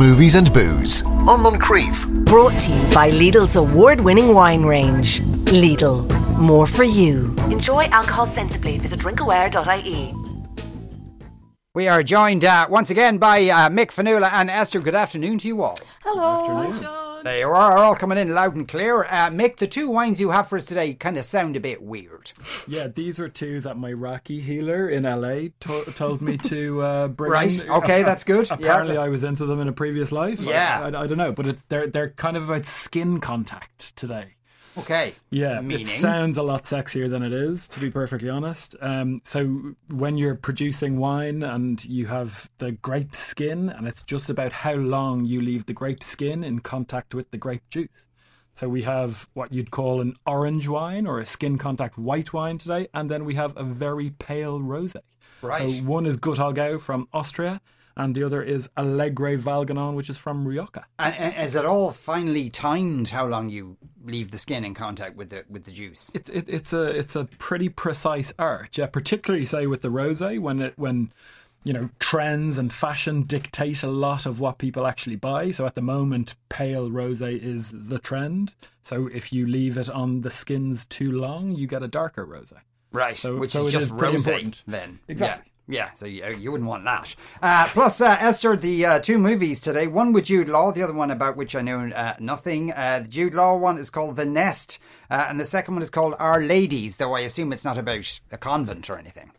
movies and booze on Moncrieff. Brought to you by Lidl's award winning wine range. Lidl, more for you. Enjoy alcohol sensibly. Visit drinkaware.ie. We are joined uh, once again by uh, Mick Fionnuala and Esther. Good afternoon to you all. Hello. They are all coming in loud and clear. Uh, Mick, the two wines you have for us today kind of sound a bit weird. Yeah, these were two that my Reiki healer in LA to- told me to uh, bring. Right, in. okay, that's good. Yeah. Apparently, I was into them in a previous life. I- Yeah. I, I don't know, but it, they're they're kind of about skin contact today. Okay. Yeah, Meaning? it sounds a lot sexier than it is, to be perfectly honest. Um, so when you're producing wine and you have the grape skin, and it's just about how long you leave the grape skin in contact with the grape juice. So we have what you'd call an orange wine or a skin contact white wine today, and then we have a very pale rosé. Right. So one is Gut Oggau from Austria, and the other is Alegre Valgañón, which is from Rioja. And, is it all finely timed how long you leave the skin in contact with the with the juice? It, it, it's a it's a pretty precise art, yeah. Particularly say with the rosé when it when you know trends and fashion dictate a lot of what people actually buy. So at the moment, pale rosé is the trend. So if you leave it on the skins too long, you get a darker rosé. Right, So- which so is just is rosé then. Exactly. Yeah. So you, you wouldn't want that. Uh, plus, uh, Esther, the uh, two movies today, one with Jude Law, the other one about which I know uh, nothing. Uh, the Jude Law one is called The Nest, uh, and the second one is called Our Ladies, though I assume it's not about a convent or anything.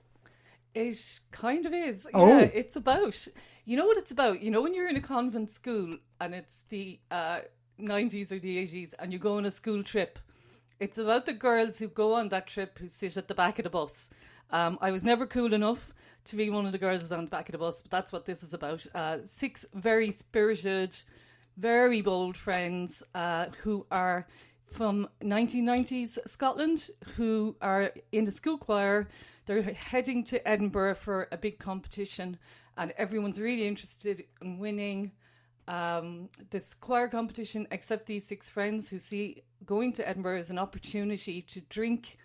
It kind of is. Oh. Yeah, it's about. You know what it's about? You know when you're in a convent school and it's the uh, 90s or the 80s and you go on a school trip. It's about the girls who go on that trip who sit at the back of the bus. Um, I was never cool enough to be one of the girls on the back of the bus, but that's what this is about. Uh, six very spirited, very bold friends uh, who are from 1990s Scotland who are in the school choir. They're heading to Edinburgh for a big competition, and everyone's really interested in winning um, this choir competition, except these six friends who see going to Edinburgh as an opportunity to drink,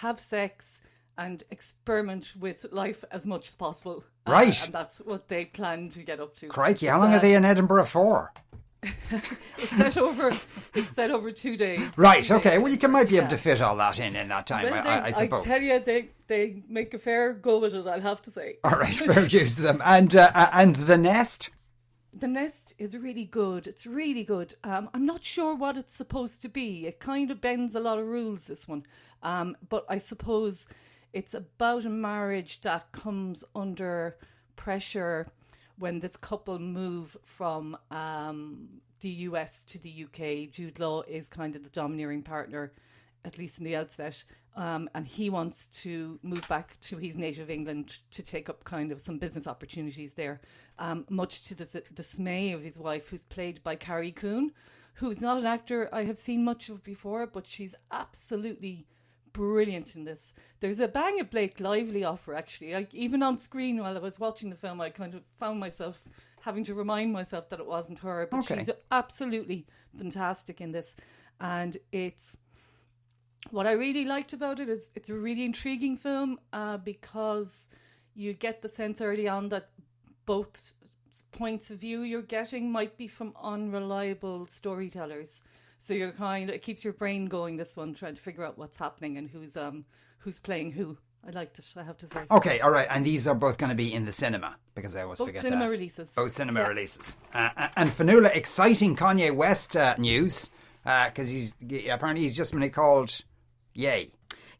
have sex, and experiment with life as much as possible. Uh, Right. and that's what they plan to get up to. Crikey, how long uh, are they in Edinburgh for? It's set over. It's set over two days. Right, Two okay, days. well, you can, might be able Yeah. to fit all that in in that time, Well, I, they, I, I suppose. tell you, they they make a fair go with it. I'll have to say. All right, fair dues to them. And, uh, uh, and The Nest? The nest is really good. It's really good. Um, I'm not sure what it's supposed to be. It kind of bends a lot of rules. This one, um, but I suppose it's about a marriage that comes under pressure when this couple move from um, the US to the UK. Jude Law is kind of the domineering partner, at least in the outset. Um, and he wants to move back to his native England to take up kind of some business opportunities there, um, much to the dismay of his wife, who's played by Carrie Coon, who's not an actor I have seen much of before, but she's absolutely brilliant in this. There's a Bang of Blake Lively offer actually. Like even on screen while I was watching the film, I kind of found myself having to remind myself that it wasn't her. But Okay. she's absolutely fantastic in this, and it's what I really liked about it is it's a really intriguing film uh, because you get the sense early on that both points of view you're getting might be from unreliable storytellers. So you're kind of it keeps your brain going. This one trying to figure out what's happening and who's um who's playing who. I liked it. I have to say. Okay, all right, and these are both going to be in the cinema because I always Both forget cinema to ask. releases. Both cinema Yeah. releases. Uh, uh, and Fionnuala, exciting Kanye West uh, news because he's apparently he's just been called Yay.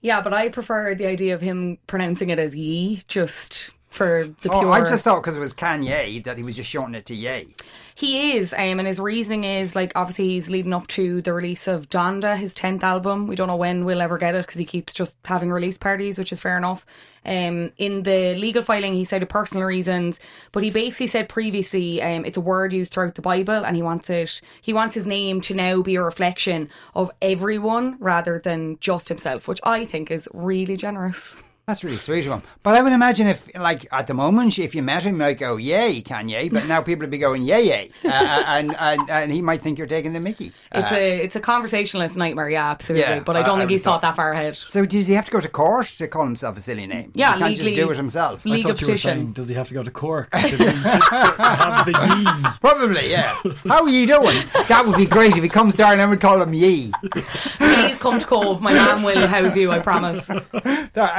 Yeah, but I prefer the idea of him pronouncing it as ye, just for the Oh, pure. I just thought because it was Kanye that he was just shortening it to Ye. He is, um, and his reasoning is like obviously he's leading up to the release of Donda, his tenth album. We don't know when we'll ever get it because he keeps just having release parties, which is fair enough. Um, in the legal filing, he cited personal reasons, but he basically said previously um, it's a word used throughout the Bible, and he wants it. He wants his name to now be a reflection of everyone rather than just himself, which I think is really generous. That's really sweet of him. But I would imagine if, like, at the moment, if you met him, you might go, yay, Kanye. But now people would be going, yay, yay. Uh, and, and, and he might think you're taking the mickey. It's Uh, a it's a conversationalist nightmare, yeah, absolutely. Yeah, but I I- don't I think he's would thought- thought that far ahead. so does he have to go to court to call himself a silly name? Yeah, he can't just do it himself. le- I Legal thought you were saying, does he have to go to Cork to, be, to, to have the yee? Probably, yeah. How are you doing? That would be great if he comes down and I would call him Yee. Please come to Cobh. My mum will house you, I promise.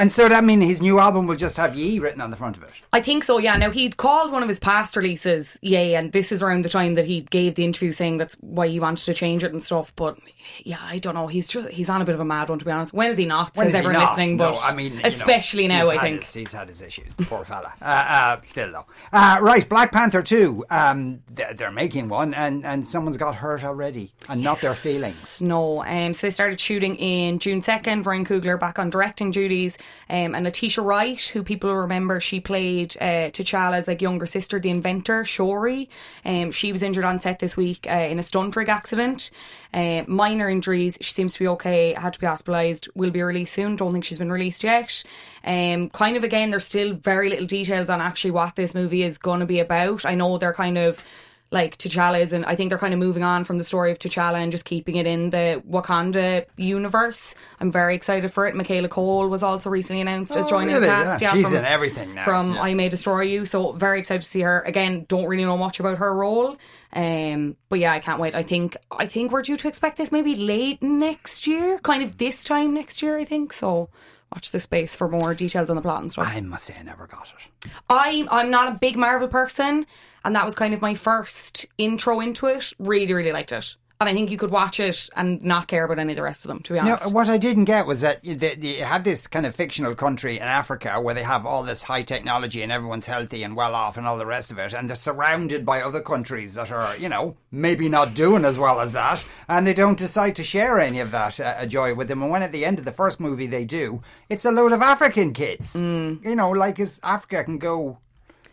And so that means his new album will just have Yee written on the front of it. I think so, yeah. Now, he'd called one of his past releases, Yay, and this is around the time that he gave the interview saying that's why he wanted to change it and stuff. But yeah, I don't know. He's just, he's on a bit of a mad one, to be honest. When is he not? When Since is everyone not? listening, No, but I mean, you know, especially now, I think. his- he's had his issues, the poor fella. Uh, uh, still, though. Uh, right, Black Panther 2. Um, they're, they're making one, and, and someone's got hurt already, and not their feelings. No. Um, so they started shooting in June 2nd. Ryan Coogler back on directing duties. Um, and Letitia Wright, who people remember, she played uh, T'Challa's like younger sister, the inventor, Shuri. Um, she was injured on set this week uh, in a stunt rig accident. Uh, minor injuries. She seems to be okay. Had to be hospitalised. Will be released soon. Don't think she's been released yet. Um, kind of again, there's still very little details on actually what this movie is going to be about. I know they're kind of like T'Challa is, and I think they're kind of moving on from the story of T'Challa and just keeping it in the Wakanda universe. I'm very excited for it. Michaela Coel was also recently announced as Oh, joining really? the cast. Yeah, she's from, in everything now. From Yeah. I May Destroy You, so very excited to see her again. Don't really know much about her role, um, but yeah, I can't wait. I think I think we're due to expect this maybe late next year, kind of this time next year. I think so. Watch this space for more details on the plot and stuff. I must say, I never got it. I'm I'm not a big Marvel person, and that was kind of my first intro into it. Really, really liked it, and I think you could watch it and not care about any of the rest of them. To be honest. No, what I didn't get was that you, have this kind of fictional country in Africa where they have all this high technology and everyone's healthy and well off and all the rest of it, and they're surrounded by other countries that are, you know, maybe not doing as well as that, and they don't decide to share any of that uh, joy with them. And when at the end of the first movie they do, it's a load of African kids, you know, like as Africa can go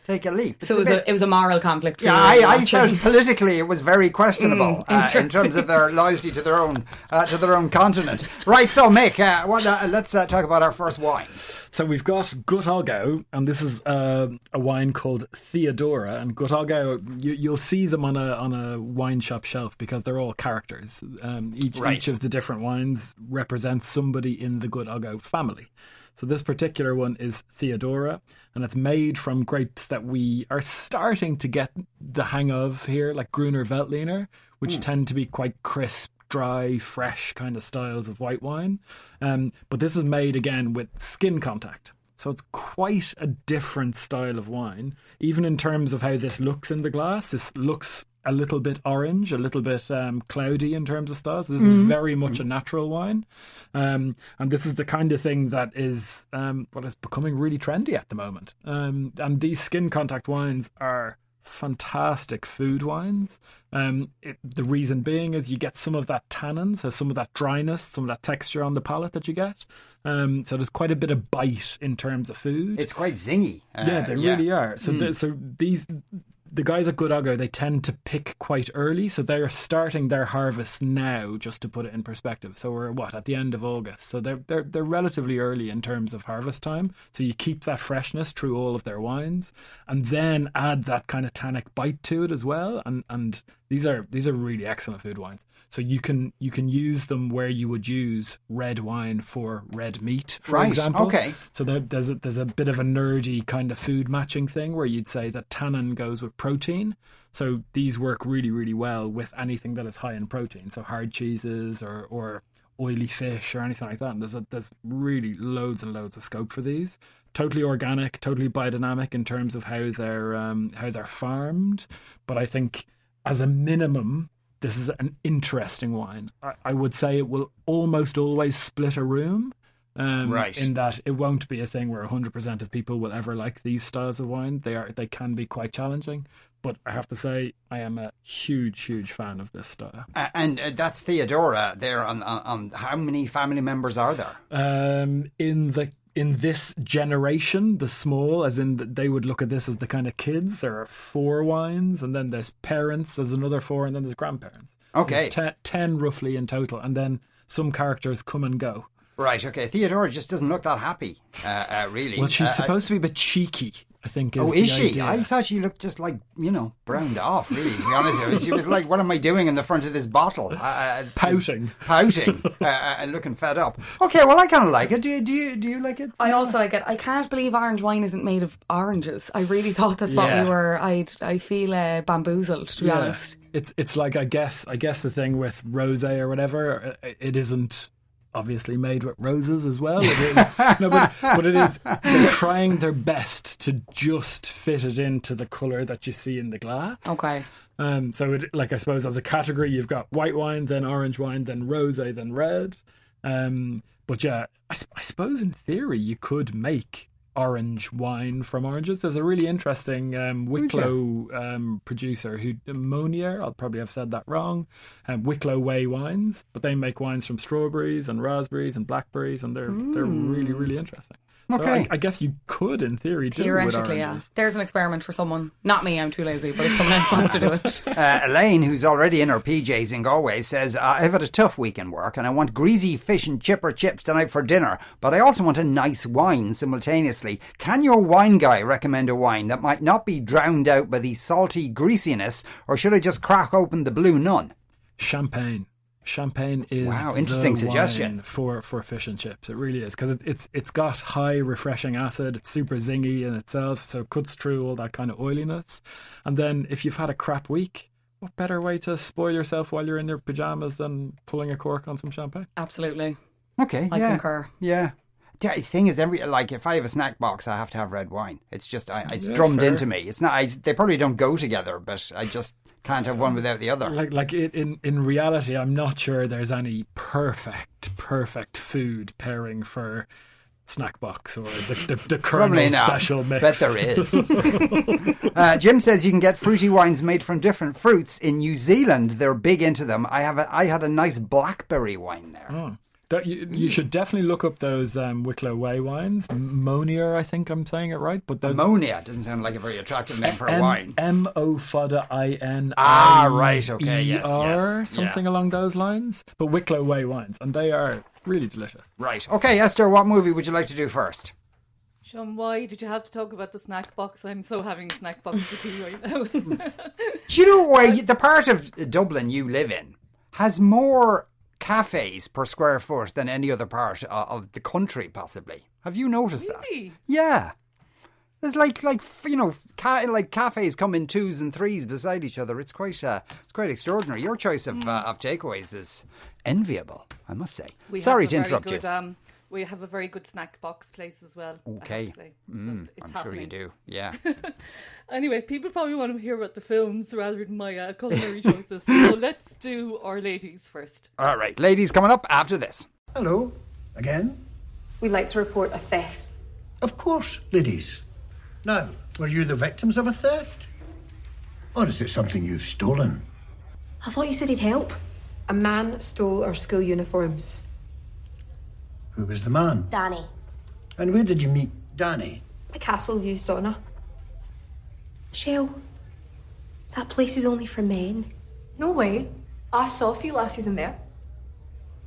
take a leap. It's so it was bit- a, it was a moral conflict. For yeah, you I, I felt politically it was very questionable uh, in terms of their loyalty to their own uh, to their own continent. Right, so Mick, uh, what, uh, let's uh, talk about our first wine. So we've got Gut Oggau, and this is uh, a wine called Theodora. And Gut Oggau, you, you'll see them on a on a wine shop shelf because they're all characters. Um, each Right. each of the different wines represents somebody in the Gut Oggau family. So this particular one is Theodora, and it's made from grapes that we are starting to get the hang of here, like Gruner Veltliner, which tend to be quite crisp, dry, fresh kind of styles of white wine. Um, but this is made again with skin contact. So it's quite a different style of wine, even in terms of how this looks in the glass. This looks a little bit orange, a little bit um, cloudy in terms of stars. This is very much a natural wine, um, and this is the kind of thing that is um, what is becoming really trendy at the moment. Um, and these skin contact wines are fantastic food wines. Um, it, the reason being is you get some of that tannin, so some of that dryness, some of that texture on the palate that you get. Um, so there's quite a bit of bite in terms of food. It's quite zingy. Uh, yeah, they really are. So, the, so these the guys at Gut Oggau they tend to pick quite early, so they're starting their harvest now. Just to put it in perspective, so we're what at the end of August, so they're they're they're relatively early in terms of harvest time. So you keep that freshness through all of their wines, and then add that kind of tannic bite to it as well. And and these are these are really excellent food wines. So you can you can use them where you would use red wine for red meat, for Right, example. okay. So there, there's a, there's a bit of a nerdy kind of food matching thing where you'd say that tannin goes with protein. So these work really really well with anything that is high in protein. So hard cheeses or or oily fish or anything like that. And there's a, there's really loads and loads of scope for these. Totally organic, totally biodynamic in terms of how they're um, how they're farmed. But I think as a minimum, this is an interesting wine. I, I would say it will almost always split a room. Um, Right. In that it won't be a thing where 100% of people will ever like these styles of wine. They are they can be quite challenging. But I have to say, I am a huge, huge fan of this style. Uh, and uh, that's Theodora there on, on, on how many family members are there? Um, in the in this generation, the small, as in th- they would look at this as the kind of kids. There are four wines, and then there's parents. There's another four, and then there's grandparents. Okay. there's te- ten roughly in total, and then some characters come and go. Right, okay. Theodora just doesn't look that happy, uh, uh, really. Well, she's Uh, supposed to be a bit cheeky. I think. Is Oh, the is she? idea. I thought she looked just like, you know, browned off, really, to be honest with you. She was like, what am I doing in the front of this bottle? Uh, Uh, Pouting. pouting, uh, uh, and looking fed up. Okay, well, I kind of like it. Do you, do you, do you like it? I also like it. I can't believe orange wine isn't made of oranges. I really thought that's what we were. I I feel uh, bamboozled to be Yeah. honest. It's it's like I guess I guess the thing with rosé or whatever, uh, it isn't obviously made with roses as well. It is no, but, but it is. They're trying their best to just fit it into the color that you see in the glass. Okay. Um, so, it, like I suppose, as a category, you've got white wine, then orange wine, then rosé, then red. Um, but yeah, I suppose in theory you could make orange wine from oranges. There's a really interesting um, Wicklow um, producer who Móinéir. I'll probably have said that wrong. Um, Wicklow Way wines, but they make wines from strawberries and raspberries and blackberries, and they're they're really really interesting. So Okay. I, I guess you could, in theory, do it with Theoretically, yeah. There's an experiment for someone. Not me. I'm too lazy. But if someone else wants to do it, Uh, Elaine, who's already in her PJs in Galway, says, uh, I've had a tough week in work and I want greasy fish and chipper chips tonight for dinner, but I also want a nice wine simultaneously. Can your wine guy recommend a wine that might not be drowned out by the salty greasiness, or should I just crack open the Blue Nun? Champagne. Champagne is Wow, interesting the suggestion. wine for for fish and chips. It really is because it, it's it's got high refreshing acid. It's super zingy in itself, so it cuts through all that kind of oiliness. And then if you've had a crap week, what better way to spoil yourself while you're in your pajamas than pulling a cork on some champagne? absolutely. Okay, I yeah. concur. Yeah. The thing is, every like if I have a snack box, I have to have red wine. It's just I, it's Yeah, drummed fair. into me. It's not. I, they probably don't go together, but I just can't have one without the other. Like like it, in in reality, I'm not sure there's any perfect perfect food pairing for snack box or the the, the Colonel special mix. Bet there is. uh, Jim says you can get fruity wines made from different fruits in New Zealand. They're big into them. I have a, I had a nice blackberry wine there. Oh. That- you, you should definitely look up those um, Wicklow Way wines. M- Móinéir, I think I'm saying it right. But those Ammonia doesn't sound like a very attractive name for a wine. M O Fada I N Ah, right, okay, yes, yes, something yeah. along those lines. But Wicklow Way wines, and they are really delicious. Right. Okay, Esther, what movie would you like to do first? Sean, why did you have to talk about the snack box? I'm so having a snack box for tea right now. Do you know where you, the part of Dublin you live in has more cafes per square foot than any other part uh, of the country, possibly? Have you noticed that? Really? Yeah. There's like like you know ca- like cafes come in twos and threes beside each other. It's quite uh, it's quite extraordinary. Your choice of uh, of takeaways is enviable, I must say. We Sorry to interrupt good, you. Um, we have a very good snack box place as well. I have Okay. to say. So Mm, it's I'm happening. sure you do. Yeah. Anyway, people probably want to hear about the films rather than my uh, culinary choices. So let's do Our Ladies first. All right, ladies, coming up after this. Hello, again. We'd like to report a theft. Of course, ladies. Now, were you the victims of a theft? Or is it something you've stolen? I thought you said he'd help. A man stole our school uniforms. Who was the man? Danny. And where did you meet Danny? A Castleview sauna. Shell, that place is only for men. No way. I saw a few lassies in there.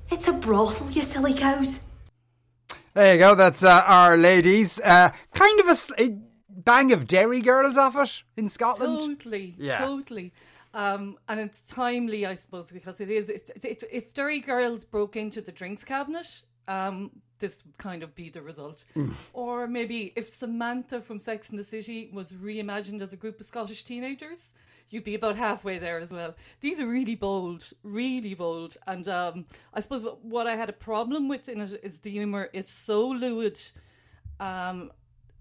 It's a brothel, you silly cows. There you go. That's uh, our ladies. Uh, kind of a bang of Derry girls off it in Scotland. Totally, Yeah. totally. Um, and it's timely, I suppose, because it is. It's, it's, it's, if Derry girls broke into the drinks cabinet, um, this would kind of be the result. Or maybe if Samantha from Sex and the City was reimagined as a group of Scottish teenagers, you'd be about halfway there as well. These are really bold, really bold. And um, I suppose what- what I had a problem with in it is the humour is so lewd. Um,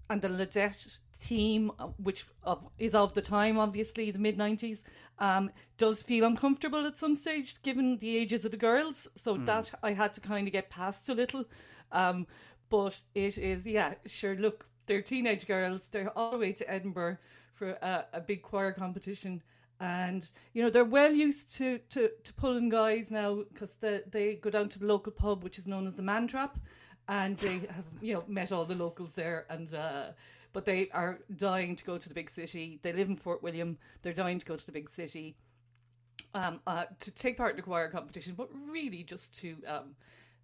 and the Ledette team, uh, which of, is of the time, obviously the mid nineties, um, does feel uncomfortable at some stage, given the ages of the girls. So that I had to kind of get past a little. Um, but it is, yeah, sure. Look, they're teenage girls. They're all the way to Edinburgh for a, a big choir competition. And you know they're well used to, to, to pulling guys now because they, they go down to the local pub, which is known as the Man Trap, and they have you know met all the locals there and uh but they are dying to go to the big city. They live in fort william. They're dying to go to the big city. Um uh to take part in the choir competition but really just to um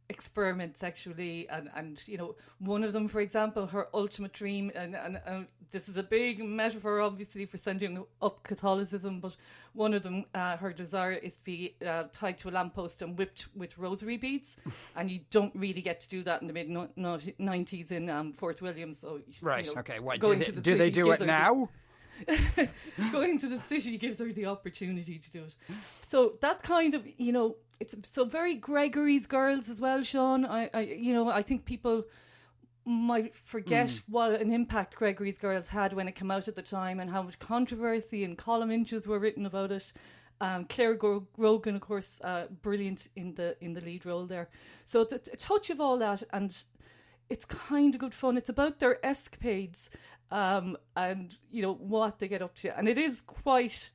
experiment sexually and and you know one of them for example her ultimate dream and and, and this is a big metaphor obviously for sending up catholicism but one of them uh, her desire is to be uh, tied to a lamppost and whipped with rosary beads and you don't really get to do that in the mid 90s in um, fort william so right you know, okay what do they the do, they do it now going to the city gives her the opportunity to do it. So that's kind of you know it's so very Gregory's girls as well, Sean. I, I you know I think people might forget what an impact Gregory's girls had when it came out at the time and how much controversy and column inches were written about it. Um, Clare Grogan, of course, uh, brilliant in the in the lead role there. So it's a, a touch of all that, and it's kind of good fun. It's about their escapades um, and you know what they get up to, and it is quite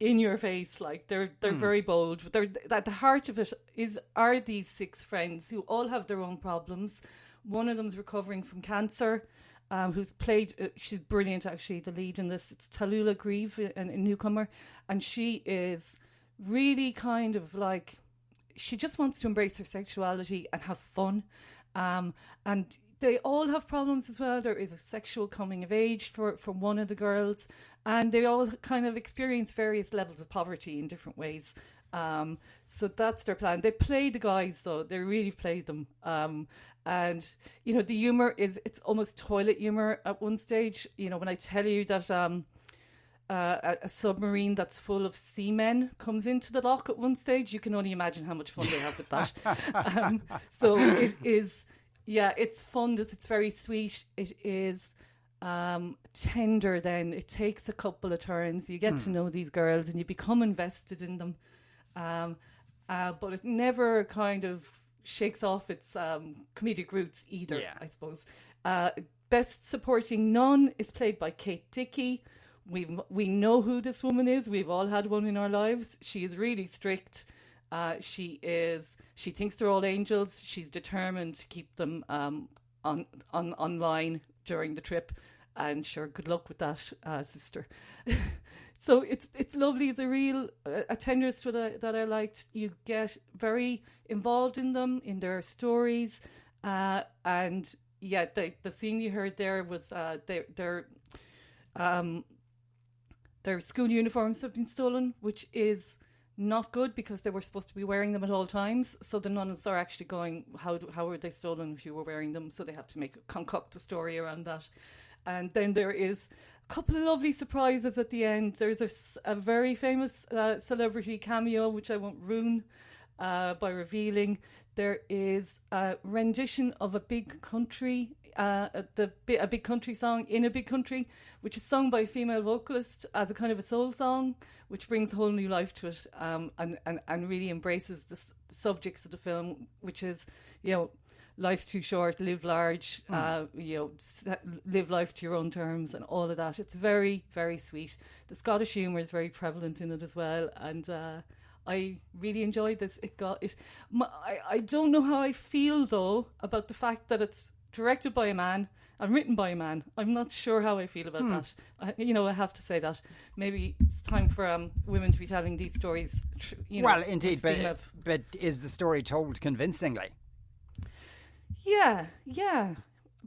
in your face. Like they're they're very bold. But they're at the heart of it is are these six friends who all have their own problems. One of them's recovering from cancer. Um, who's played? Uh, she's brilliant, actually. The lead in this, it's Tallulah Grieve, a, a newcomer, and she is really kind of like she just wants to embrace her sexuality and have fun. Um, and they all have problems as well. There is a sexual coming of age for, for one of the girls, and they all kind of experience various levels of poverty in different ways. Um, so that's their plan. They play the guys though; they really play them. Um, and you know, the humor is it's almost toilet humor at one stage. You know, when I tell you that um, uh, a, a submarine that's full of seamen comes into the lock at one stage, you can only imagine how much fun they have with that. um, so it is, yeah, it's fun. That it's very sweet. It is um, tender. Then it takes a couple of turns. You get to know these girls and you become invested in them. Um, uh, but it never kind of shakes off its um, comedic roots either. Yeah. I suppose. Uh, best supporting nun is played by Kate Dickie. We we know who this woman is. We've all had one in our lives. She is really strict. Uh, she is. She thinks they're all angels. She's determined to keep them um, on on online during the trip. And sure, good luck with that, uh, sister. so it's it's lovely. It's a real uh, a tenderness that I, that I liked. You get very involved in them, in their stories, uh, and yeah, the the scene you heard there was uh, their their um, their school uniforms have been stolen, which is not good because they were supposed to be wearing them at all times. So the nuns are actually going, how do, how were they stolen if you were wearing them? So they have to make concoct a story around that. And then there is a couple of lovely surprises at the end. There's a, a very famous uh, celebrity cameo, which I won't ruin uh, by revealing. There is a rendition of a big country, uh, the a big country song in a big country, which is sung by a female vocalist as a kind of a soul song, which brings a whole new life to it, um, and, and and really embraces the s- subjects of the film, which is you know. Life's too short. Live large. Uh, you know, set, live life to your own terms, and all of that. It's very, very sweet. The Scottish humour is very prevalent in it as well, and uh, I really enjoyed this. It got it. My, I I don't know how I feel though about the fact that it's directed by a man and written by a man. I'm not sure how I feel about that. I, you know, I have to say that maybe it's time for um, women to be telling these stories. You know, well, indeed, with the theme but of- but is the story told convincingly? Yeah, yeah.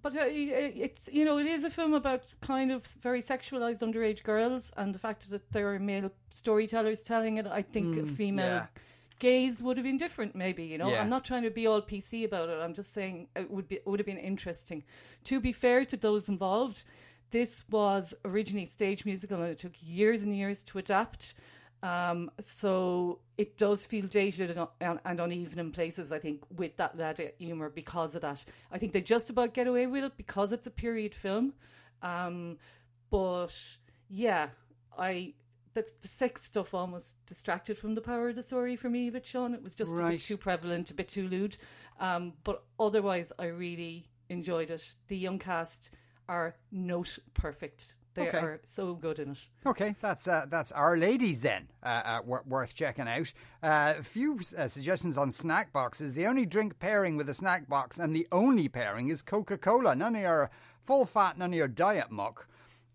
But uh, it's you know it is a film about kind of very sexualized underage girls and the fact that there are male storytellers telling it. I think a female yeah. Gaze would have been different. Maybe you know Yeah. I'm not trying to be all PC about it. I'm just saying it would be would have been interesting. To be fair to those involved, this was originally a stage musical and it took years and years to adapt. Um, so it does feel dated and, un- and uneven in places, I think, with that lead humour because of that. I think they just about get away with it because it's a period film. Um, but yeah, I that's the sex stuff almost distracted from the power of the story for me a bit, Sean. It was just a bit too prevalent, a bit too lewd. Um, but otherwise, I really enjoyed it. The young cast are note perfect. They Okay. are so good in it. Okay, that's uh, that's our ladies then. Uh, uh, wor- worth checking out. Uh, a few uh, suggestions on snack boxes. The only drink pairing with a snack box, and the only pairing is Coca Cola. None of your full fat, none of your diet muck.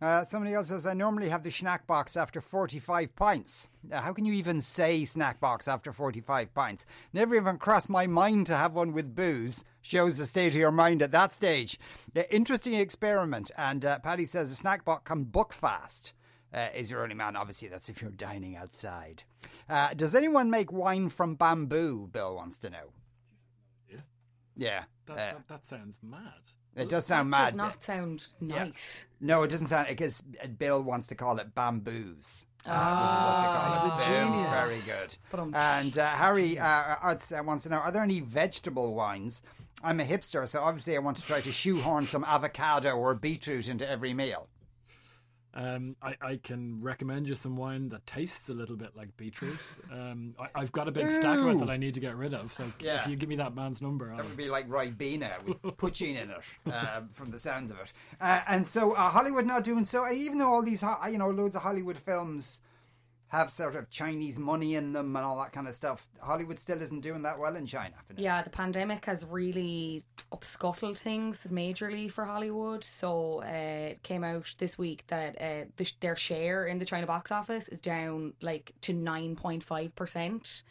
Uh, somebody else says, I normally have the snack box after 45 pints. Uh, how can you even say snack box after 45 pints? Never even crossed my mind to have one with booze. Shows the state of your mind at that stage. Uh, interesting experiment. And uh, Paddy says, a snack box can book fast. Uh, is your only man. Obviously, that's if you're dining outside. Uh, does anyone make wine from bamboo? Bill wants to know. Yeah. That, uh, that, that sounds mad. It does sound That mad. does not sound nice. No, it doesn't sound because Bill wants to call it bamboos. Uh, which is what you call Ah, he's a genius. Very good. And uh, Harry uh, uh, wants to know: Are there any vegetable wines? I'm a hipster, so obviously I want to try to shoehorn some avocado or beetroot into every meal. Um, I, I can recommend you some wine that tastes a little bit like beetroot. Um, I, I've got a big stack of it that I need to get rid of. So Yeah. if you give me that man's number, I'll, That would be like Ribena with poutine in it, uh, from the sounds of it. Uh, and so uh, Hollywood not doing so, even though all these, you know, loads of Hollywood films have sort of Chinese money in them and all that kind of stuff, Hollywood still isn't doing that well in China. Yeah, the pandemic has really upscuttled things majorly for Hollywood. So uh, it came out this week that uh, the, their share in the China box office is down like to nine point five percent.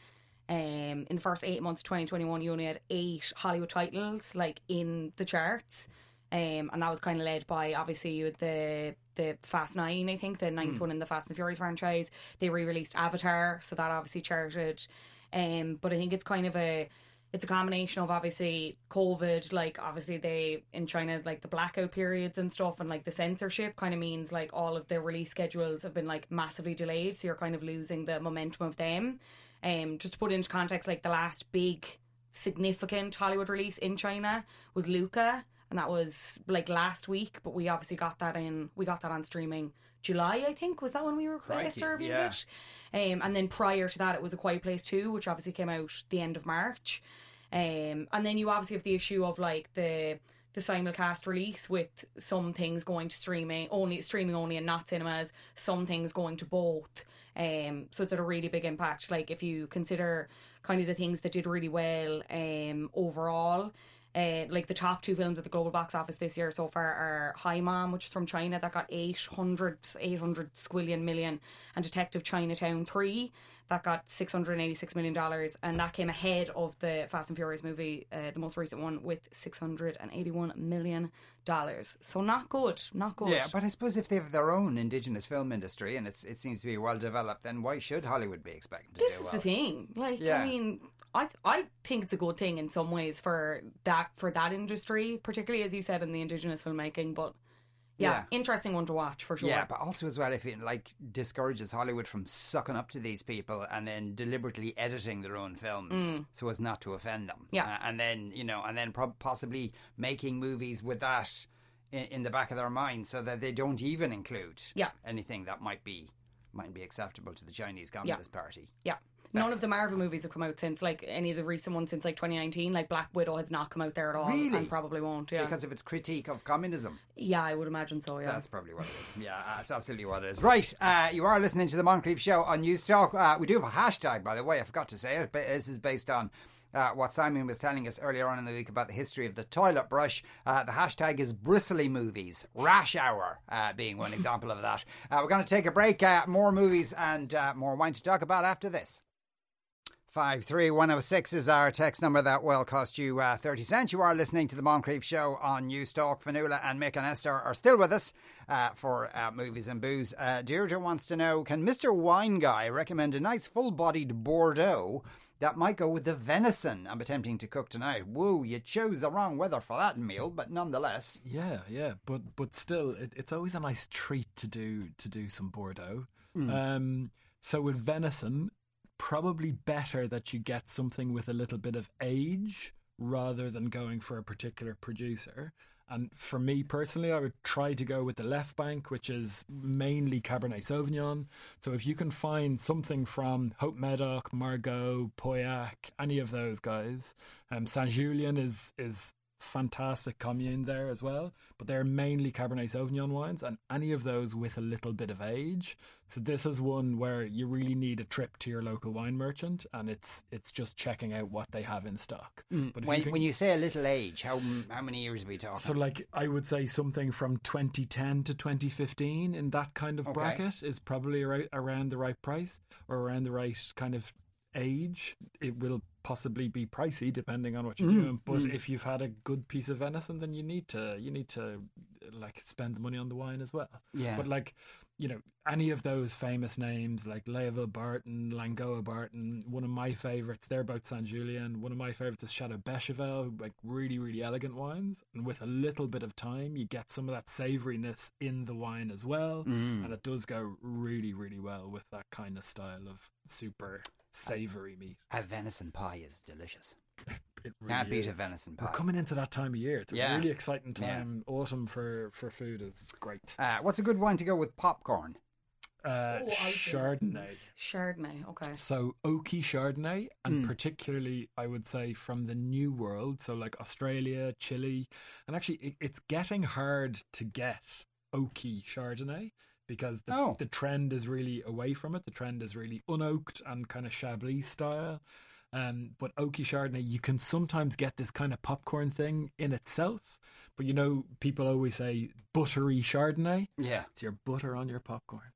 Um, in the first eight months of 2021, you only had eight Hollywood titles like in the charts. Um, and that was kind of led by obviously the the Fast Nine, I think the ninth one in the Fast and the Furious franchise. They re-released Avatar, so that obviously charted. Um, but I think it's kind of a it's a combination of obviously COVID, like obviously they in China like the blackout periods and stuff, and like the censorship kind of means like all of the release schedules have been like massively delayed, so you're kind of losing the momentum of them. Um, just to put into context, like the last big significant Hollywood release in China was Luca, and that was like last week. But we obviously got that in. We got that on streaming July, I think. Was that when we were Crikey, serving yeah. it? Um, and then prior to that, it was A Quiet Place Two, which obviously came out the end of March. Um, and then you obviously have the issue of like the the simulcast release with some things going to streaming only streaming only and not cinemas some things going to both um so it's at a really big impact like if you consider kind of the things that did really well um overall uh, like the top two films at the global box office this year so far are Hi Mom, which is from China, that got 800, 800 squillion million, and Detective Chinatown 3, that got $686 million, and that came ahead of the Fast and Furious movie, uh, the most recent one, with $681 million. So not good, not good. Yeah, but I suppose if they have their own indigenous film industry and it's it seems to be well developed, then why should Hollywood be expecting to this do is the thing. Like, Yeah. I mean, I I think it's a good thing in some ways for that for that industry, particularly as you said in the indigenous filmmaking. But yeah, Yeah. interesting one to watch for sure. Yeah, but also as well, if it like discourages Hollywood from sucking up to these people and then deliberately editing their own films so as not to offend them. Mm. Yeah. Uh, and then you know, and then prob possibly making movies with that in, in the back of their mind, so that they don't even include Yeah. anything that might be might be acceptable to the Chinese Communist Party. Yeah. None of the Marvel movies have come out since like any of the recent ones since like 2019. Like Black Widow has not come out there at all, Really? and probably won't. Yeah, Because of its critique of communism. yeah, I would imagine so. Yeah, That's probably what it is. Yeah, that's absolutely what it is. Right, uh, you are listening to the Moncrieff Show on News Talk. Uh, we do have a hashtag, by the way. I forgot to say it. But this is based on uh, what Simon was telling us earlier on in the week about the history of the toilet brush. Uh, the hashtag is bristly movies. Rash Hour uh, being one example of that. Uh, we're going to take a break. Uh, more movies and uh, more wine to talk about after this. 53106 is our text number that will cost you uh, 30 cents. You are listening to the Moncrieff Show on Newstalk. Fionnuala and Mick and Esther are still with us uh, for uh, movies and booze. Uh, Deirdre wants to know Can Mr. Wine Guy recommend a nice full bodied Bordeaux that might go with the venison I'm attempting to cook tonight? Whoa, you chose the wrong weather for that meal, but nonetheless. Yeah, yeah, but but still, it, it's always a nice treat to do to do some Bordeaux. Um, so with venison, probably better that you get something with a little bit of age rather than going for a particular producer. And for me personally, I would try to go with the left bank, which is mainly Cabernet Sauvignon. So if you can find something from Hope Medoc, Margaux, Pauillac, any of those guys, um, Saint Julien is is fantastic commune there as well, but they're mainly Cabernet Sauvignon wines, and any of those with a little bit of age. So this is one where you really need a trip to your local wine merchant, and it's it's just checking out what they have in stock. Hmm. But if When, can- when you say a little age, how how many years are we talking? so, like, I would say something from 2010 to 2015 in that kind of Okay. bracket is probably around the right price or around the right kind of age. It will possibly be pricey depending on what you're Mm, doing, but if you've had a good piece of venison, then you need to you need to like spend the money on the wine as well. Yeah. But like, you know, any of those famous names like Léoville Barton, Langoa Barton, one of my favorites, they're both San Julian. One of my favorites is Chateau Beychevelle, like really, really elegant wines. And with a little bit of time, you get some of that savouriness in the wine as well. Mm. And it does go really, really well with that kind of style of super savoury meat. a venison pie is delicious. It Can't really beat a venison pie. We're coming into that time of year. It's a Yeah. really exciting Yeah. time. Autumn for, for food is great. Uh, what's a good wine to go with popcorn? Uh, Oh, I Chardonnay. Chardonnay, okay. So oaky Chardonnay, and Mm. particularly I would say from the New World, so like Australia, Chile, and actually it, it's getting hard to get oaky Chardonnay because the, Oh. the trend is really away from it. The trend is really unoaked and kind of Chablis style. Um, but oaky Chardonnay, you can sometimes get this kind of popcorn thing in itself. But you know, people always say buttery Chardonnay. Yeah, It's your butter on your popcorn.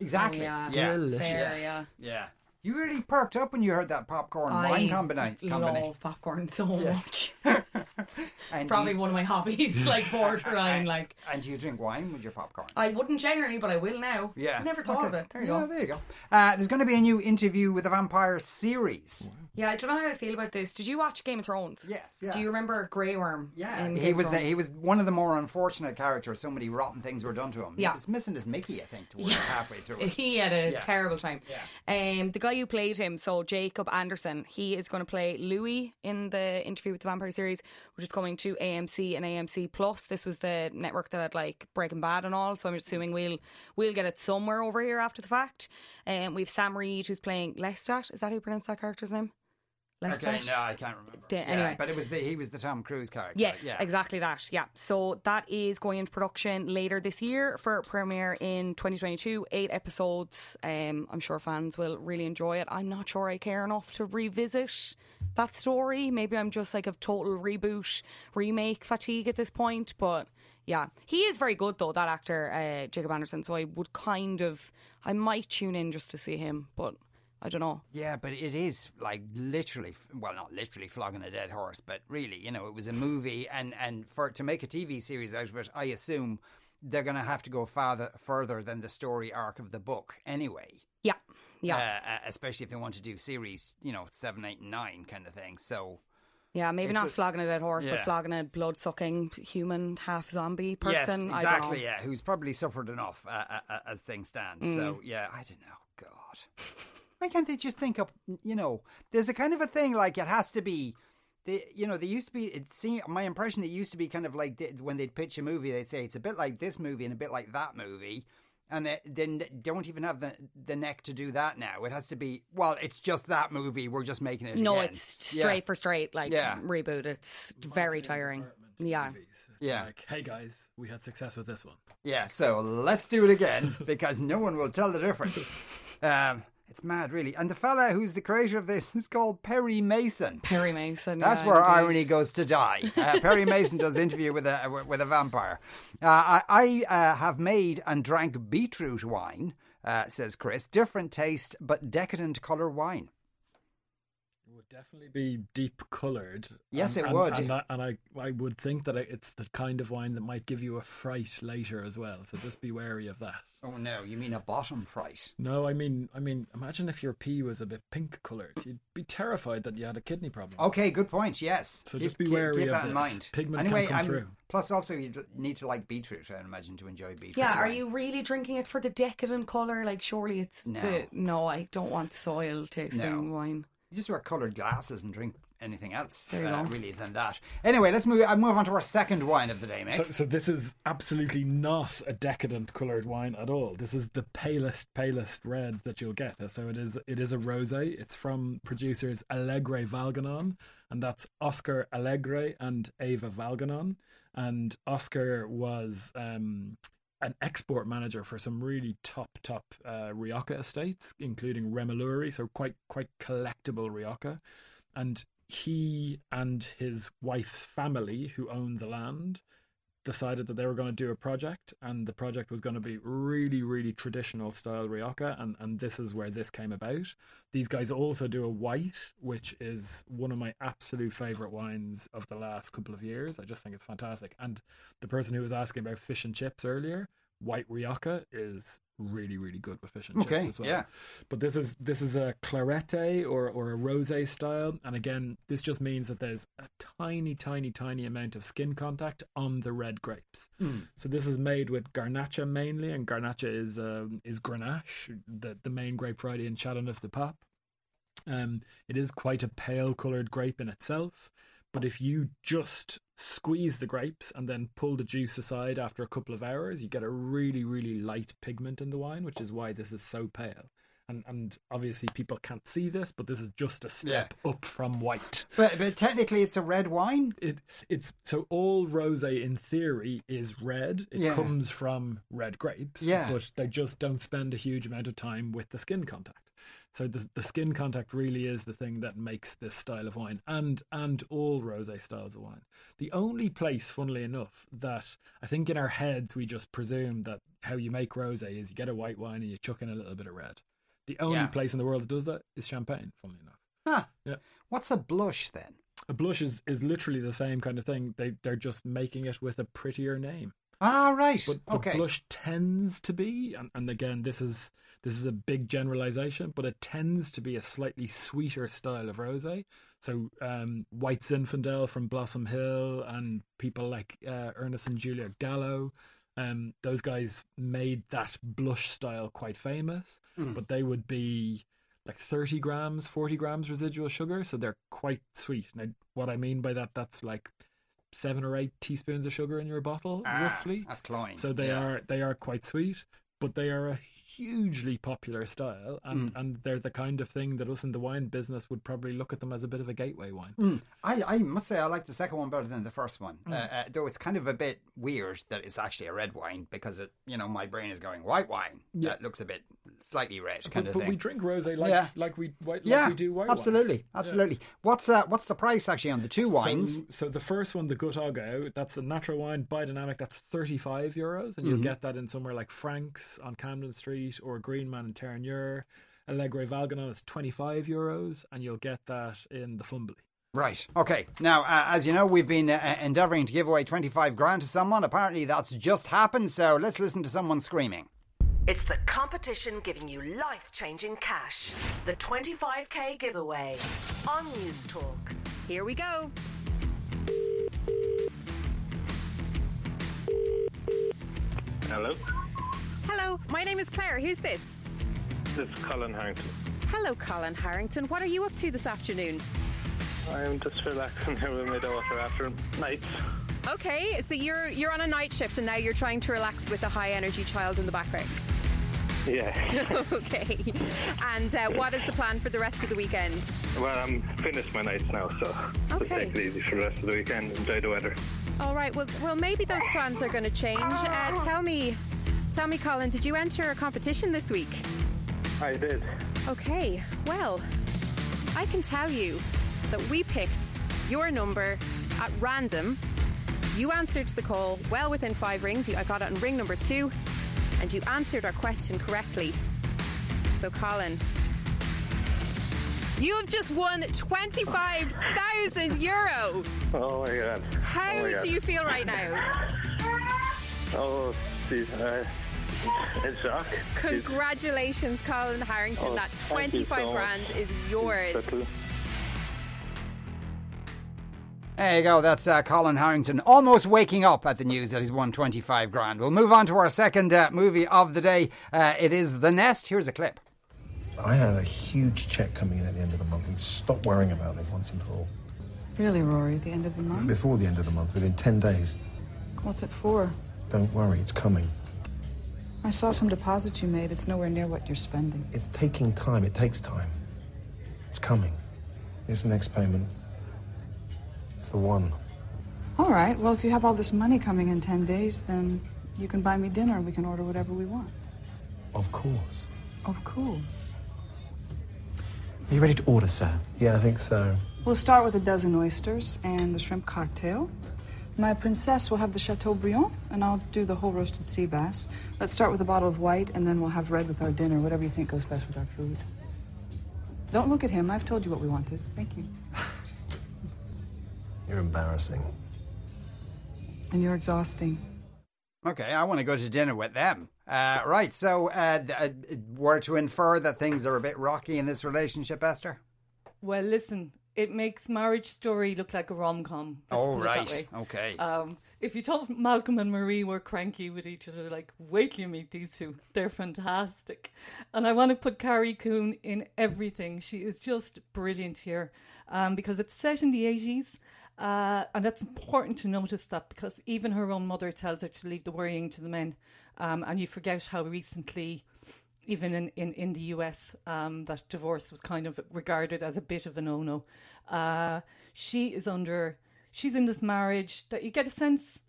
exactly. Oh, yeah. yeah. Delicious. Fair, yeah. Yeah. You really perked up when you heard that popcorn wine combina- combination. love popcorn so Yes. much. And Probably you, one of my hobbies, like borderline. Like And do you drink wine with your popcorn? I wouldn't generally, but I will now. Yeah. I never thought Okay. of it. There you yeah, go. there you go. Uh, there's going to be a new interview with the Vampire series. Yeah, I don't know how I feel about this. Did you watch Game of Thrones? Yes, yeah. Do you remember Grey Worm? Yeah, in he Game of was Thrones? he was one of the more unfortunate characters. So many rotten things were done to him. Yeah. He was missing his Mickey, I think, towards halfway through it. He had a Yeah. terrible time. Yeah. Um, the guy who played him, so Jacob Anderson, he is going to play Louis in the interview with the Vampire series, which is coming to AMC and AMC Plus. This was the network that had like Breaking Bad and all, so I'm assuming we'll we'll get it somewhere over here after the fact. Um, we've Sam Reid who's playing Lestat. Is that how you pronounce that character's name? Okay, no, I can't remember. The- Yeah, anyway. but it was the, he was the Tom Cruise character. Yes, yeah. exactly that. Yeah. So that is going into production later this year for premiere in 2022. Eight episodes. Um, I'm sure fans will really enjoy it. I'm not sure I care enough to revisit that story. Maybe I'm just like of total reboot, remake fatigue at this point. But yeah, he is very good though. That actor, uh, Jacob Anderson. So I would kind of, I might tune in just to see him, but. I don't know. Yeah, but it is like literally, well, not literally flogging a dead horse, but really, you know, it was a movie, and and for to make a TV series out of it, I assume they're going to have to go farther further than the story arc of the book, anyway. Yeah, yeah, Uh, uh, especially if they want to do series, you know, seven, eight, and nine kind of thing. So yeah. Maybe it not could- flogging a dead horse, but flogging a blood sucking human half zombie person. yes, I don't know. exactly. Yeah, who's probably suffered enough uh, uh, uh, as things stand. So Mm. yeah, I don't know. God, why can't they just think up? You know, there's a kind of a thing like it has to be. They, you know, they used to be. It seemed my impression. It used to be kind of like they, when they'd pitch a movie, they'd say it's a bit like this movie and a bit like that movie, and they, then don't even have the the neck to do that now. It has to be. Well, it's just that movie. We're just making it. No, again. it's Yeah. straight for straight, like Yeah. reboot. It's very tiring. Yeah. It's Yeah. like, hey guys, we had success with this one. Yeah, so let's do it again because no one will tell the difference. Um, it's mad, really. And the fella who's the creator of this is called Perry Mason. Perry Mason. That's yeah, where indeed. irony goes to die. Uh, Perry Mason does interview with a with a vampire. Uh, I, I uh, have made and drank beetroot wine, uh, says Chris. Different taste, but decadent color wine. It would definitely be deep coloured. Yes, and, it and- would. And, I, and I, I would think that it's the kind of wine that might give you a fright later as well. So just be wary of that. Oh no, you mean a bottom fright? No, I mean, I mean, imagine if your pee was a bit pink coloured. You'd be terrified that you had a kidney problem. Okay, good point. Yes. So just be wary keep of that in this. mind. Pigment anyway, can come I'm- through. Plus, also you need to like beetroot. I imagine to enjoy beetroot. Yeah, are you really drinking it for the decadent colour? Like, surely it's No. the. No, I don't want soil tasting No. wine. You just wear coloured glasses and drink anything else uh, really than that. Anyway, let's move. I move on to our second wine of the day, Mick. So, so this is absolutely not a decadent coloured wine at all. This is the palest, palest red that you'll get. So it is. It is a rosé. It's from producers Alegre Valgañón, and that's Oscar Alegre and Eva Valgañón. And Oscar was um, an export manager for some really top, top uh, Rioja estates, including Remelluri, so quite, quite collectible Rioja. And he and his wife's family, who own the land, decided that they were going to do a project and the project was going to be really really traditional style rioja and and this is where this came about. These guys also do a white which is one of my absolute favorite wines of the last couple of years. I just think it's fantastic. And the person who was asking about fish and chips earlier white rioja is really really good with fish and Okay, chips as well. yeah. but this is this is a clarete or or a rosé style. And again this just means that there's a tiny tiny tiny amount of skin contact on the red grapes. So this is made with garnacha mainly and garnacha is um, is grenache the the main grape variety in Châteauneuf de Pape um, it is quite a pale coloured grape in itself, but if you just squeeze the grapes and then pull the juice aside after a couple of hours, you get a really, really light pigment in the wine, which is why this is so pale. And, and obviously people can't see this, but this is just a step up from white. But but technically, it's a red wine. It it's so all rosé in theory is red. It Yeah. comes from red grapes, Yeah. but they just don't spend a huge amount of time with the skin contact. So the the skin contact really is the thing that makes this style of wine, and and all rosé styles of wine. The only place, funnily enough, that I think in our heads we just presume that how you make rosé is you get a white wine and you chuck in a little bit of red. The only Yeah. place in the world that does that is Champagne, funnily enough. Huh. Yeah. What's a blush then? A blush is, is literally the same kind of thing. They they're just making it with a prettier name. Ah, right. But, but okay. blush tends to be, and, and again, this is this is a big generalization, but it tends to be a slightly sweeter style of rosé. So um, White Zinfandel from Blossom Hill and people like uh, Ernest and Julio Gallo, um, those guys made that blush style quite famous. But they would be like 30 grams, 40 grams residual sugar, so they're quite sweet. Now, what I mean by that, that's like seven or eight teaspoons of sugar in your bottle, Ah, roughly. That's cloying. So they Yeah. are they are quite sweet, but they are a hugely popular style, and Mm. and they're the kind of thing that us in the wine business would probably look at them as a bit of a gateway wine. Mm. I, I must say I like the second one better than the first one. Mm. Uh, uh, though it's kind of a bit weird that it's actually a red wine because it, you know, my brain is going white wine. Yeah. That looks a bit slightly red kind But, of but thing. we drink rosé like Yeah. like we white, yeah, we do white wines. absolutely, absolutely. What's uh, what's the price actually on the two wines? So, so the first one, the Gut Oggau, that's a natural wine, biodynamic. That's thirty-five euros, and you'll Mm-hmm. get that in somewhere like Frank's on Camden Street or Greenman in Terenure. Alegre Valgañón is twenty-five euros, and you'll get that in the Fumbally. Right. Okay. Now, uh, as you know, we've been uh, endeavouring to give away 25 grand to someone. Apparently, that's just happened. So let's listen to someone screaming. It's the competition giving you life changing cash. The 25k giveaway on News Talk. Here we go. Hello, Hello, my name is Claire. Who's this? this is Colin Harrington. Hello, Colin Harrington. What are you up to this afternoon? I'm just relaxing here with my daughter after nights. Okay, so you're you're on a night shift and now you're trying to relax with a high energy child in the background. Yeah. okay. And uh, what is the plan for the rest of the weekend? well, I'm finished my nights now, so Okay. take it easy for the rest of the weekend. Enjoy the weather. All right. Well, well, maybe those plans are going to change. Uh, tell me, tell me, Colin, did you enter a competition this week? I did. Okay. Well, I can tell you that we picked your number at random. You answered the call well within five rings. I got it on ring number two, and you answered our question correctly. So, Colin, you have just won 25,000 euro. Oh my god. How oh my God. do you feel right now? Oh, geez, uh, in shock. Geez. Congratulations, Colin Harrington. Oh, that 25 so much. grand is yours. There you go. That's uh, Colin Harrington almost waking up at the news that he's won 25 grand. We'll move on to our second uh, movie of the day. Uh, it is The Nest. Here's a clip. I have a huge check coming in at the end of the month, and stop worrying about this once and for all. Really, Rory, at the end of the month? Before the end of the month, within 10 days. What's it for? Don't worry, it's coming. I saw some deposits you made. It's nowhere near what you're spending. It's taking time. It takes time. It's coming. It's the next payment. It's the one. All right, well, if you have all this money coming in 10 days, then you can buy me dinner and we can order whatever we want. Of course. Of course. Are you ready to order, sir? Yeah, I think so. We'll start with a dozen oysters and the shrimp cocktail. My princess will have the Chateaubriand, and I'll do the whole roasted sea bass. Let's start with a bottle of white, and then we'll have red with our dinner, whatever you think goes best with our food. Don't look at him. I've told you what we wanted. Thank you. You're embarrassing. And you're exhausting. Okay, I want to go to dinner with them. Uh, right, so uh, uh, we're to infer that things are a bit rocky in this relationship, Esther? Well, listen, it makes Marriage Story look like a rom com. Oh, right. Okay. Um, if you thought Malcolm and Marie were cranky with each other, like, wait till you meet these two. They're fantastic. And I want to put Carrie Coon in everything. She is just brilliant here um, because it's set in the 80s. Uh, and that's important to notice that because even her own mother tells her to leave the worrying to the men. Um, and you forget how recently, even in, in, in the US, um, that divorce was kind of regarded as a bit of a no no. Uh, she is under, she's in this marriage that you get a sense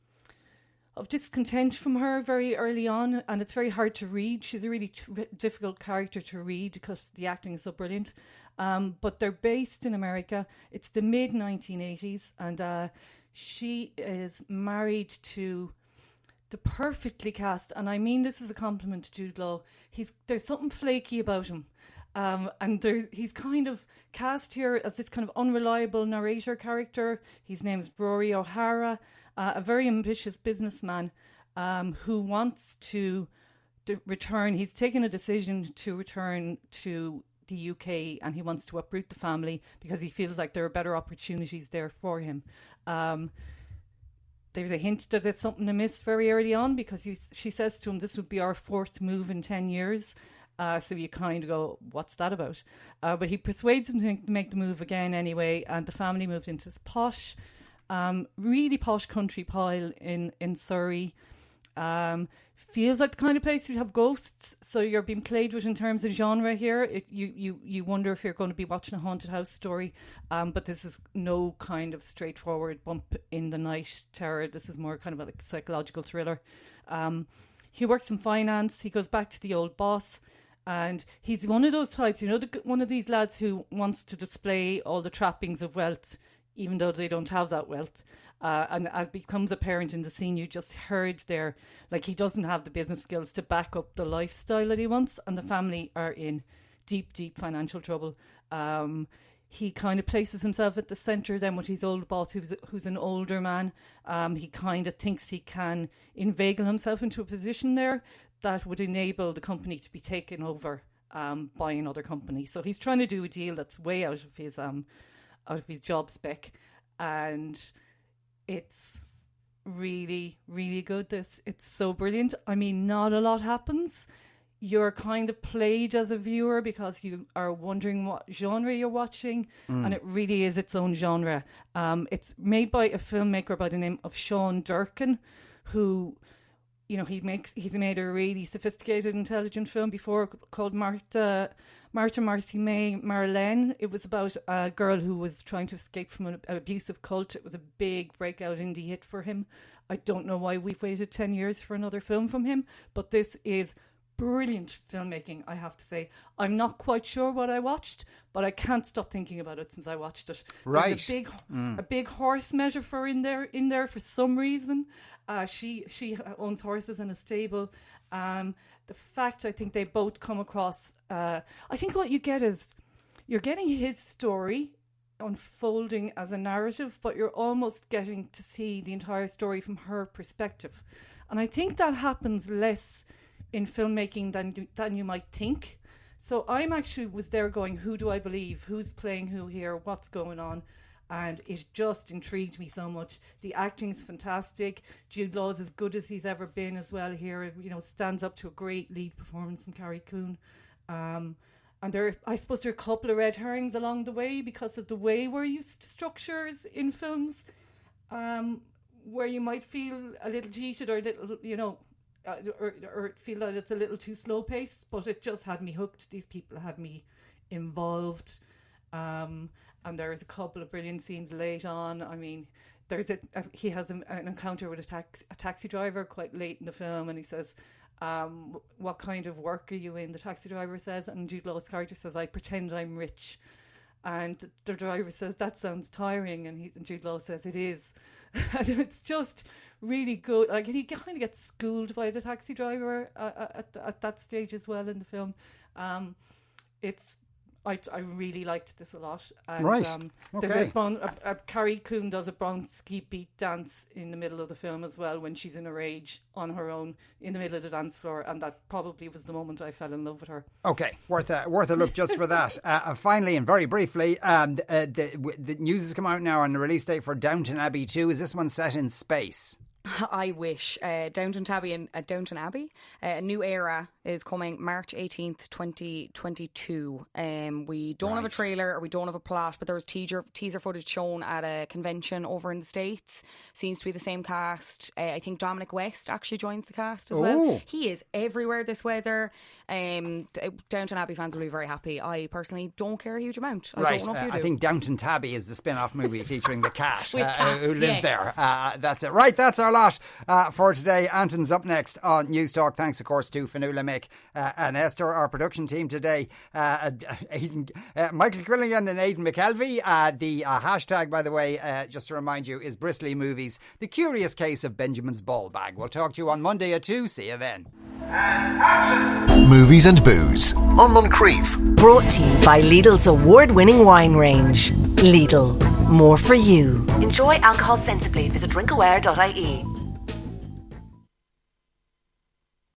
of discontent from her very early on, and it's very hard to read. She's a really difficult character to read because the acting is so brilliant. Um, but they're based in America. It's the mid 1980s, and uh, she is married to the perfectly cast, and I mean this is a compliment to Jude Law. He's there's something flaky about him. Um, and there's, he's kind of cast here as this kind of unreliable narrator character. His name's Rory O'Hara, uh, a very ambitious businessman um, who wants to d- return. He's taken a decision to return to the UK and he wants to uproot the family because he feels like there are better opportunities there for him. Um, there's a hint that there's something amiss very early on because she says to him, This would be our fourth move in 10 years. Uh, so you kind of go, What's that about? Uh, but he persuades him to make, make the move again anyway, and the family moved into this posh, um, really posh country pile in, in Surrey. Um, feels like the kind of place you'd have ghosts, so you're being played with in terms of genre here. It, you, you, you wonder if you're going to be watching a haunted house story, um, but this is no kind of straightforward bump in the night terror. This is more kind of a like psychological thriller. Um, he works in finance. He goes back to the old boss. And he's one of those types, you know, the, one of these lads who wants to display all the trappings of wealth, even though they don't have that wealth. Uh, and as becomes apparent in the scene you just heard there, like he doesn't have the business skills to back up the lifestyle that he wants, and the family are in deep, deep financial trouble. Um, he kind of places himself at the centre then with his old boss, who's, who's an older man. Um, he kind of thinks he can inveigle himself into a position there that would enable the company to be taken over um, by another company. So he's trying to do a deal that's way out of his um, out of his job spec, and it's really really good. This it's so brilliant. I mean not a lot happens. You're kind of played as a viewer because you are wondering what genre you're watching Mm. and it really is its own genre. Um, it's made by a filmmaker by the name of sean durkin who you know he makes he's made a really sophisticated intelligent film before called martha martha marcy may marlene it was about a girl who was trying to escape from an abusive cult. It was a big breakout indie hit for him. I don't know why we've waited 10 years for another film from him but this is brilliant filmmaking i have to say. I'm not quite sure what i watched but i can't stop thinking about it since i watched it. Right. There's a big Mm. a big horse metaphor in there in there for some reason. Uh, she she owns horses in a stable um, the fact i think they both come across uh, i think what you get is you're getting his story unfolding as a narrative but you're almost getting to see the entire story from her perspective. And i think that happens less in filmmaking than than you might think. So i'm actually was there going who do i believe? Who's playing who here? What's going on and it just intrigued me so much. The acting's fantastic. Jude Law's as good as he's ever been as well here. You know, stands up to a great lead performance from Carrie Coon. Um, and there, I suppose, there are a couple of red herrings along the way because of the way we're used to structures in films, um, where you might feel a little cheated or a little, you know, uh, or, or feel that it's a little too slow paced. But it just had me hooked. These people had me involved, um, and there's a couple of brilliant scenes late on. I mean, there's a, a he has a, an encounter with a tax a taxi driver quite late in the film, and he says. Um, what kind of work are you in? The taxi driver says, and Jude Law's character says, "I pretend I'm rich." And the driver says, That sounds tiring. And, he, and Jude Law says, It is. and it's just really good. Like, and he kind of gets schooled by the taxi driver uh, at, at that stage as well in the film. Um, it's I, I really liked this a lot. And, Right. Um, There's Okay. a, bon, a, a Carrie Coon does a Bronski beat dance in the middle of the film as well when she's in a rage on her own in the middle of the dance floor, and that probably was the moment I fell in love with her. Okay, worth a worth a look just for that. Uh, and finally, and very briefly, um, uh, the, the news has come out now on the release date for Downton Abbey Two. Is this one set in space? I wish. Uh, Downton Abbey and uh, Downton Abbey, uh, a new era is coming March eighteenth, twenty twenty two. Um, we don't have a trailer or we don't have a plot, but there was teaser teaser footage shown at a convention over in the states. Seems to be the same cast. Uh, I think Dominic West actually joins the cast as well. Oh. He is everywhere this weather. Um, D- Downton Abbey fans will be very happy. I personally don't care a huge amount. I right, don't know if uh, you do. I think Downton Tabby is the spin-off movie featuring the cat, uh, cats, who lives yes. there. Uh, that's it. Right, that's our lot uh, for today. Anton's up next on News Talk. Thanks, of course, to Fionnuala Mick uh, and Esther, our production team today. Uh, Aidan, uh, Michael Quilligan and Aidan McKelvey. Uh, the uh, hashtag, by the way, uh, just to remind you, is Bristly Movies. The curious case of Benjamin's ball bag. We'll talk to you on Monday at 2. See you then. Movies and Booze on Moncrieff. Brought to you by Lidl's award winning wine range. Lidl, more for you. Enjoy alcohol sensibly. Visit drinkaware.ie.